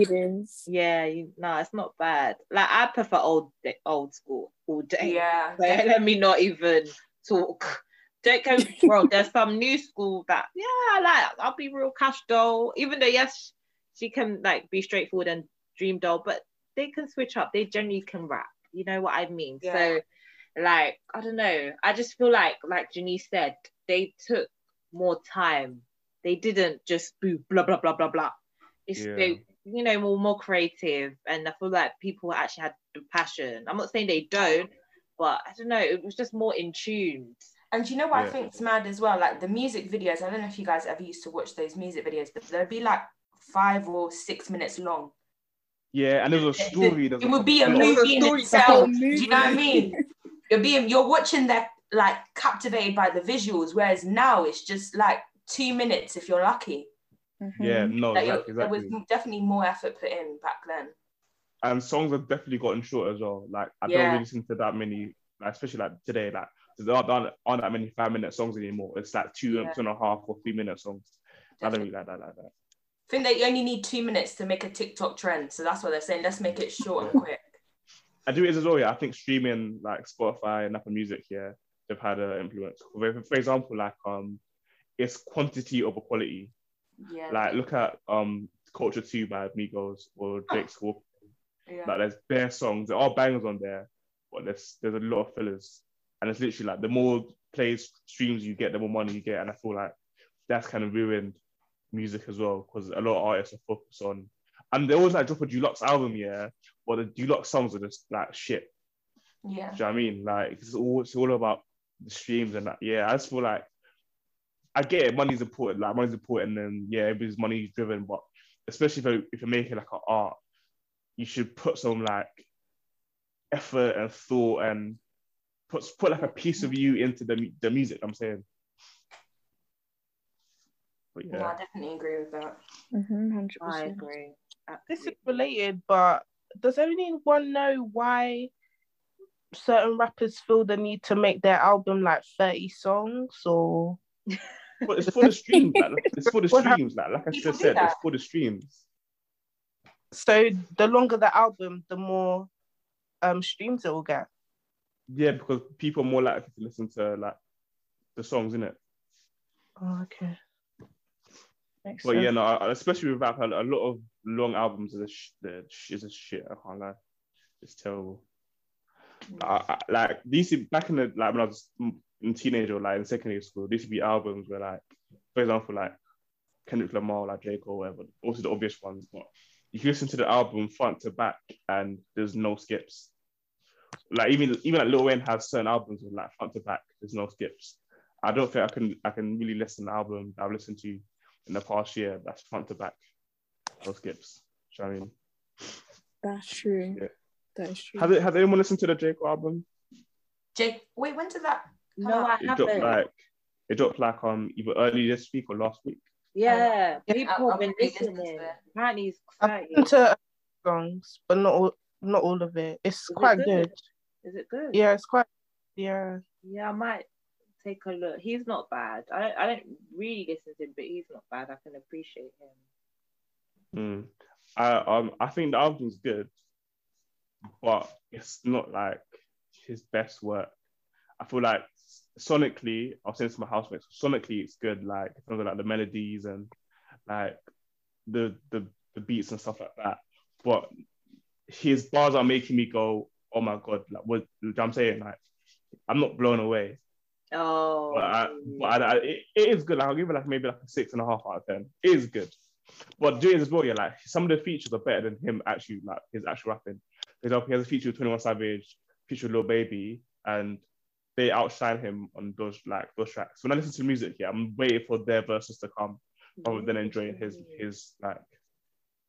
yeah, you, no, it's not bad. Like I prefer old old school all day. Yeah, [LAUGHS] so let me not even talk. Don't go wrong. There's some new school that yeah, I like. I'll be real Kash Doll. Even though yes, she can like be straightforward and DreamDoll, but they can switch up. They generally can rap. You know what I mean? Yeah. So like I don't know. I just feel like like Janice said, they took more time. They didn't just boo blah blah blah blah blah. It's yeah. they you know more more creative and I feel like people actually had the passion. I'm not saying they don't, but I don't know, it was just more in tune. And you know what yeah. I think is mad as well? Like the music videos, I don't know if you guys ever used to watch those music videos, but there'd be like five or six minutes long. Yeah, and there's a story. It, it would be a movie in itself. Do you know what I mean? You're being you're watching that like captivated by the visuals, whereas now it's just like two minutes if you're lucky. Mm-hmm. Yeah, no, like exactly, there was definitely more effort put in back then. And songs have definitely gotten short as well. Like I yeah. don't really listen to that many, like, especially like today. Like there aren't, aren't that many five minute songs anymore. It's like two, yeah. two and a half or three minute songs. Definitely. I don't really like that like that. I think they only need two minutes to make a TikTok trend. So that's what they're saying. Let's make it short and quick. I do it as well. Yeah, I think streaming like Spotify and Apple Music, yeah, they've had an influence. For, for example, like um, it's quantity over quality. Yeah. Like look at um, Culture Two by Migos or Drake's Walk. Yeah. Like there's bare songs, there are bangers on there, but there's there's a lot of fillers, and it's literally like the more plays streams you get, the more money you get, and I feel like that's kind of ruined music as well because a lot of artists are focused on, and they always like drop a deluxe album, yeah, but the deluxe songs are just like shit. Yeah. Do you know what I mean? Like it's all it's all about the streams and that. Yeah, I just feel like I get it, money's important, like money's important, and yeah, everybody's money driven, but especially if you're, if you're making like an art, you should put some like effort and thought and put put like a piece of you into the the music. I'm saying. But yeah. I definitely agree with that. Mm-hmm, I agree. Absolutely. This is related, but does anyone know why certain rappers feel the need to make their album like 30 songs or [LAUGHS] but it's for the streams like, it's for the [LAUGHS] streams like, like i just said it's for the streams so the longer the album the more um streams it will get yeah because people are more likely to listen to like the songs in it oh, okay Makes but sense. yeah no especially with rap a lot of long albums is a, sh- is a shit i can't lie it's terrible mm. I, I, like these back in the like when I was in teenager, like in secondary school, these would be albums where like, for example, like Kendrick Lamar, like J Cole, whatever. Also the obvious ones, but you can listen to the album front to back and there's no skips. Like even even like Lil Wayne has certain albums with like front to back, there's no skips. I don't think I can I can really listen to an album I've listened to in the past year that's front to back, no skips. You know I mean? That's true. Yeah. That is true. Has, it, has anyone listened to the J. Cole album? J. Cole, wait, when did that? No, I it haven't. It Dropped like, it dropped like um either early this week or last week. Yeah, um, people have been listening. Apparently, it's exciting. to songs, but not all, not all of it. It's Is quite it good? good. Is it good? Yeah, it's quite. Yeah. Yeah, I might take a look. He's not bad. I don't, I don't really listen to him, but he's not bad. I can appreciate him. Mm. I um I think the album's good but it's not like his best work. I feel like sonically, I was saying to my housemates, sonically it's good, like in terms of like the melodies and like the the the beats and stuff like that. But his bars are making me go, oh my god, like what, what I'm saying, like I'm not blown away. Oh, but, I, but I, it, it is good. Like, I'll give it like maybe like a six and a half out of ten. It is good. But doing as well, yeah, like some of the features are better than him actually, like his actual rapping. For example, he has a feature with 21 Savage, feature with Lil Baby, and they outshine him on those like those tracks. When I listen to music, yeah, I'm waiting for their verses to come rather than enjoying his his like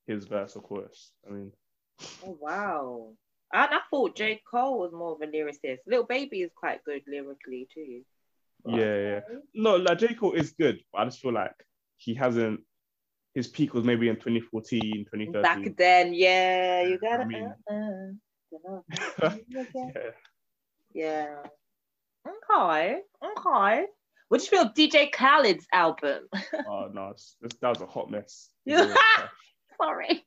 his verse or chorus. I mean, oh wow. And I thought J. Cole was more of a lyricist. Lil Baby is quite good lyrically too. Yeah, yeah. No, like J. Cole is good, but I just feel like he hasn't his peak was maybe in 2014, 2013. Back then, yeah, you gotta. I mean, uh, [LAUGHS] uh, yeah. yeah. Okay, okay. What do you feel of DJ Khaled's album? oh no, it's, that was a hot mess. [LAUGHS] Sorry.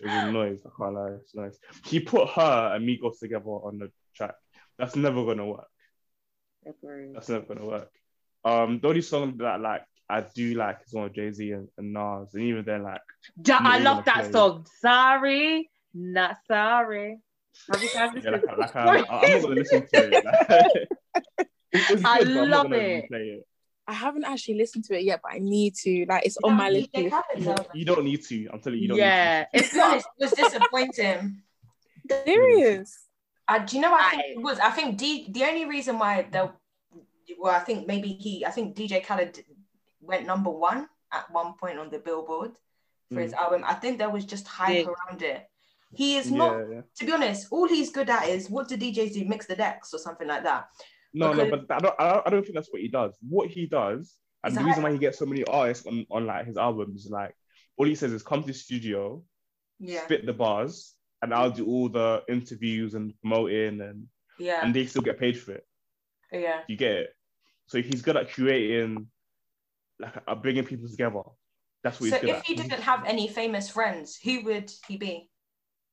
It was, noise. I can't lie. It's nice. He put H.E.R. and Migos together on the track. That's never gonna work. Agreed. That's never gonna work. Um, the only song that like I do like is one of Jay Z and, and Nas, and even then, like ja, I love that play. song. Sorry, not sorry. Have you guys yeah, like, like, I'm, I'm, not gonna listen to it. Like, [LAUGHS] [LAUGHS] it's, good, I love it. it. I haven't actually listened to it yet, but I need to. Like, it's on my list. You don't need to. I'm telling you, you don't yeah, it's not. It was disappointing. Serious. Uh, do you know what I think it was? I think D, the only reason why the well, I think maybe he, I think DJ Khaled went number one at one point on the Billboard for mm. his album. I think there was just hype yeah. around it. He is not, yeah, yeah. to be honest, all he's good at is what do DJs do? Mix the decks or something like that. No, because no, but I don't, I don't think that's what he does. What he does, and the reason why he gets so many artists on, on like his albums, like all he says is come to the studio, yeah. spit the bars, and I'll do all the interviews and promoting and yeah, and they still get paid for it. Yeah, you get it. So he's good at creating like uh, bringing people together. That's what. So if he didn't have any famous friends, who would he be?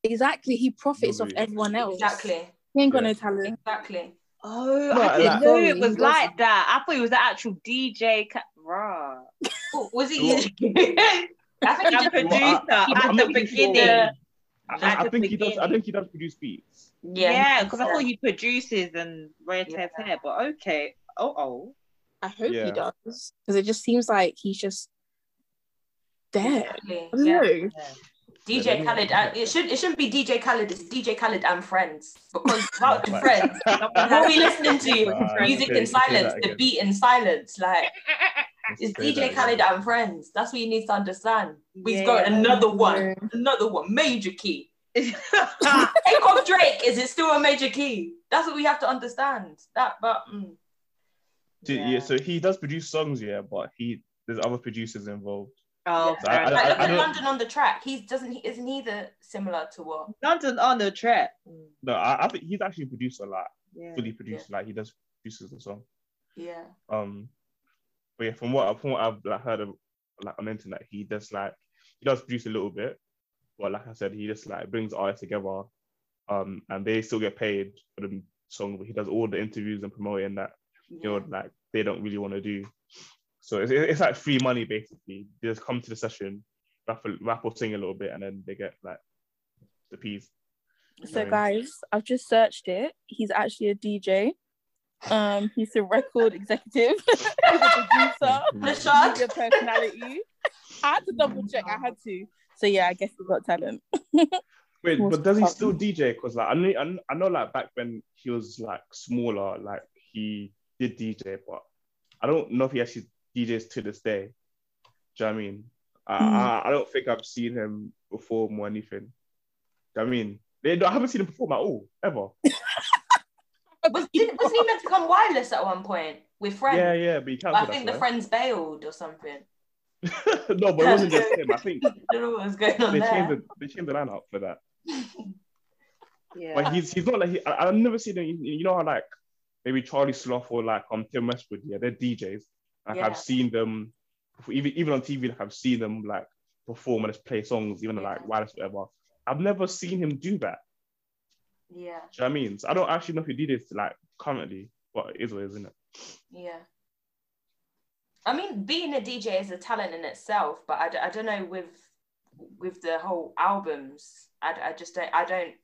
Exactly, he profits off everyone else. Exactly. He ain't got yeah. no talent. Exactly. Oh, no, I didn't know it was like that. I thought it was the actual DJ. Ca- Bruh. was he? [LAUGHS] I think I'm producer well, I, at the beginning. I, I think he does. I think he does produce beats. Yeah, because yeah, I thought he produces and Rare yeah. hair, but okay. Oh, oh. I hope yeah. he does because it just seems like he's just there. Exactly. Yeah. DJ Khaled, uh, it should it shouldn't be DJ Khaled. It's DJ Khaled and friends because without the friends, what are we listening to? Uh, Music in silence, the beat in silence. Like it's DJ Khaled and friends. That's what you need to understand. We've yeah. got another one, another one, major key. [LAUGHS] Take off Drake. Is it still a major key? That's what we have to understand. That, but. Mm. Yeah. yeah. so he does produce songs, yeah, but he there's other producers involved. Oh, so I, I, I, I London on da Track. He doesn't. He isn't either similar to what London on da Track. No, I, think he's actually produced a lot. Yeah. Fully produced, yeah. like he does produces the song. Yeah. Um, but yeah, from what from what I've like, heard of like on the internet, he does like he does produce a little bit, but like I said, he just like brings artists together, um, and they still get paid for the song. But he does all the interviews and promoting that yeah. you know like they don't really want to do. So it's, it's like free money basically. They just come to the session, rap, rap or sing a little bit, and then they get like the piece. So guys, I've just searched it. He's actually a DJ. Um, he's a record executive, [LAUGHS] he's a producer, media personality. I had to double check. I had to. So yeah, I guess he's got talent. [LAUGHS] Wait, but does he still DJ? Because like I know, I know, like back when he was like smaller, like he did DJ, but I don't know if he actually DJs to this day. Do you know what I mean? Mm. I, I don't think I've seen him perform or anything. Do you know I mean? They, I haven't seen him perform at all, ever. [LAUGHS] was, he, wasn't he meant to come wireless at one point with friends? Yeah, yeah, but, but I think the friends bailed or something. [LAUGHS] no, but it wasn't just him. I think [LAUGHS] I don't know what was going on they there. Changed the, they changed the lineup for that. yeah. But he's he's not like he, I, have never seen him. You know how like maybe Charlie Sloth or like um Tim Westwood, yeah, they're DJs. Like yeah. I've seen them even even on TV. Like I've seen them like perform and just play songs, even yeah. like wireless whatever. I've never seen him do that. Yeah. Do you know I mean? So I don't actually know if he did this like currently, but it is what it is, isn't it? Yeah. I mean, being a DJ is a talent in itself, but I, I don't know with with the whole albums. I, I just don't I don't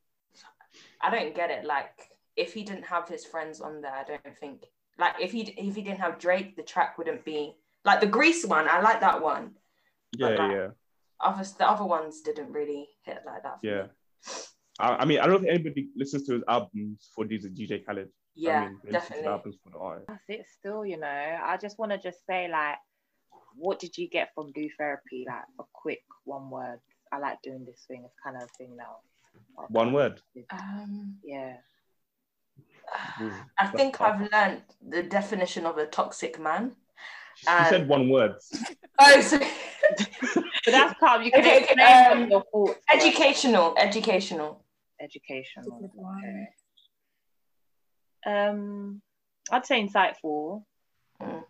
I don't get it. Like if he didn't have his friends on there, I don't think like if he if he didn't have Drake, the track wouldn't be like the Greece one. I like that one. Yeah, like, yeah. Other the other ones didn't really hit like that. yeah. Me. I, I, mean, I don't think anybody listens to his albums for these DJ Khaled. Yeah, I mean, definitely. Albums for the artist. That's it. Still, you know, I just want to just say like, what did you get from Blue Therapy? Like a quick one word. I like doing this thing. It's kind of thing now. One word. Um, yeah. [SIGHS] I think I've learned the definition of a toxic man. She and... said one word. [LAUGHS] oh, so... but that's calm. You can okay, explain um, your thoughts. Educational, educational. Educational. Okay. Um, I'd say insightful. Mm.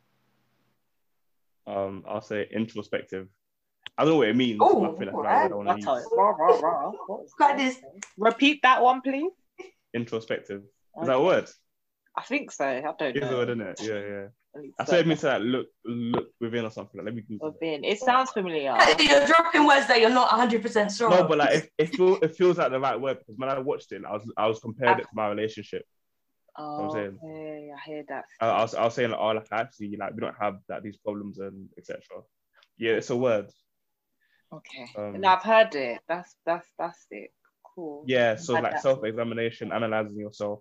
Um, I'll say introspective. I don't know what it means. Oh, I feel like right. I don't Repeat that one, please. Introspective. Is that a word? I think so. I don't know. It's a word, isn't it? Yeah, yeah. I said it means to like look look within or something. Like, let me Google within. It. it sounds familiar. [LAUGHS] You're dropping words that you're not 100 percent sure. No, but like it, it, feel, it feels like the right word because when I watched it, I was I was comparing it to my relationship. Oh, I'm saying. okay. I hear that. I, I, was I was saying like, oh, like actually, like we don't have that these problems and etc. Yeah, it's a word. Okay, um, and I've heard it. That's that's that's it. Cool. Yeah, so like self examination, analyzing yourself.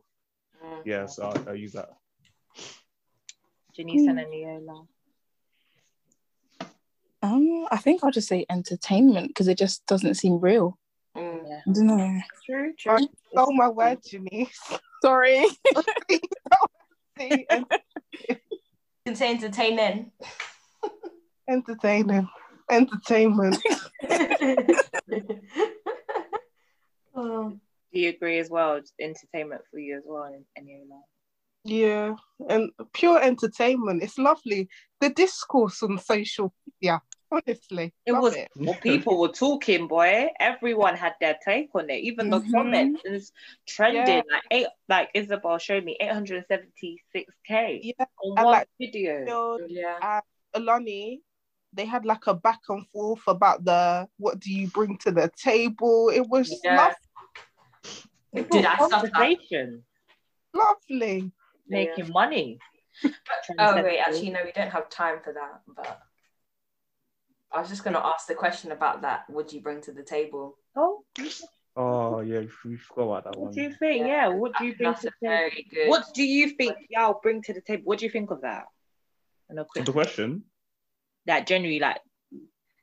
Yeah, so I'll, I'll use that. Janice and Eniola. Um, I think I'll just say entertainment because it just doesn't seem real. Mm. Yeah. I don't know. True, true. I stole my word, [LAUGHS] Janice. Sorry. [LAUGHS] [LAUGHS] you can say entertaining. Entertaining. Entertainment. oh. Do you agree as well? Just entertainment for you as well in, in your life. Yeah, and pure entertainment. It's lovely. The discourse on social media, honestly. It was it. well, people were talking, boy. Everyone had their take on it. Even the mm-hmm. comments is trending. Yeah. Like eight like Isabel showed me 876k yeah. on one like, video. yeah. Uh, Alani they had like a back and forth about the what do you bring to the table. It was yeah. lovely. Did I conversation? Lovely. Making yeah. money. [LAUGHS] oh wait, actually no, we don't have time for that. But I was just gonna ask the question about that. Would you bring to the table? Oh. Oh yeah, we forgot about that what one. What do you think? Yeah, what do you think? Very good. What do you think y'all bring to the table? What do you think of that? And the question. That generally, like,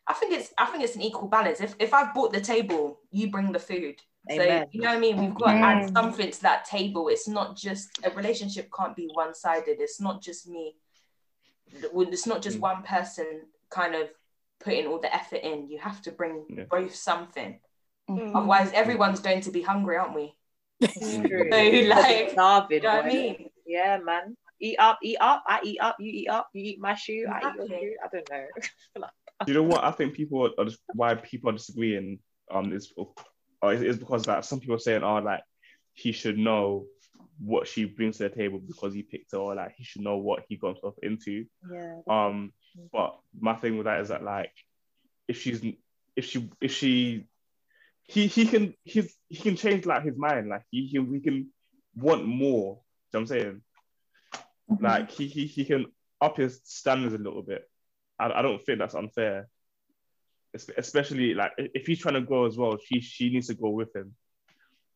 I think it's I think it's an equal balance. If if I've bought the table, you bring the food. Amen. So you know what I mean? We've got to add something to that table. It's not just a relationship can't be one-sided. It's not just me. It's not just mm. one person kind of putting all the effort in. You have to bring yeah. both something. Mm. Otherwise, everyone's going to be hungry, aren't we? True. [LAUGHS] so, like, starving. You know what I mean? Yeah, man. Eat up, eat up. I eat up. You eat up. You eat my shoe. Exactly. I eat your shoe. I don't know. [LAUGHS] you know what? I think people are just why people are disagreeing. Um, is uh, is because that some people are saying, oh, like he should know what she brings to the table because he picked her, or like he should know what he got himself into. Yeah. Um, but my thing with that is that like if she's if she if she he he can he's he can change like his mind. Like he he, we can want more. You know what I'm saying? Mm-hmm. Like he, he he can up his standards a little bit. I, I don't think that's unfair. Especially like if he's trying to grow as well, she she needs to go with him.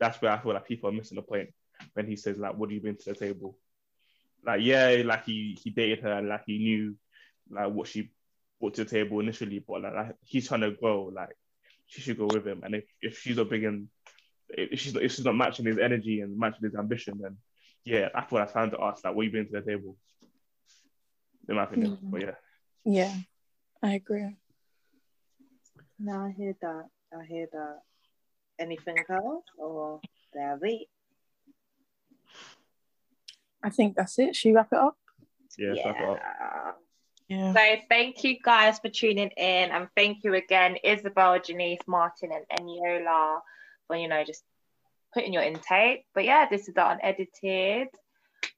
That's where I feel like people are missing the point when he says like, "What do you bring to the table?" Like yeah, like he he dated her, and like he knew like what she brought to the table initially, but like, like he's trying to grow. Like she should go with him. And if, if she's not bringing, if she's not, if she's not matching his energy and matching his ambition, then yeah, that's what I found to ask. Like, what do you bring to the table? In my opinion, mm-hmm. but yeah. Yeah, I agree. No, I hear that. I hear that. Anything else, or there we? I think that's it. Should we wrap it up? Yeah, yeah. wrap it up. Yeah. So thank you guys for tuning in and thank you again, Isabel, Janice, Martin, and Eniola for you know just putting your intake. But yeah, this is the unedited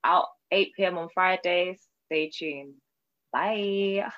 out 8 p.m. on Fridays. Stay tuned. Bye.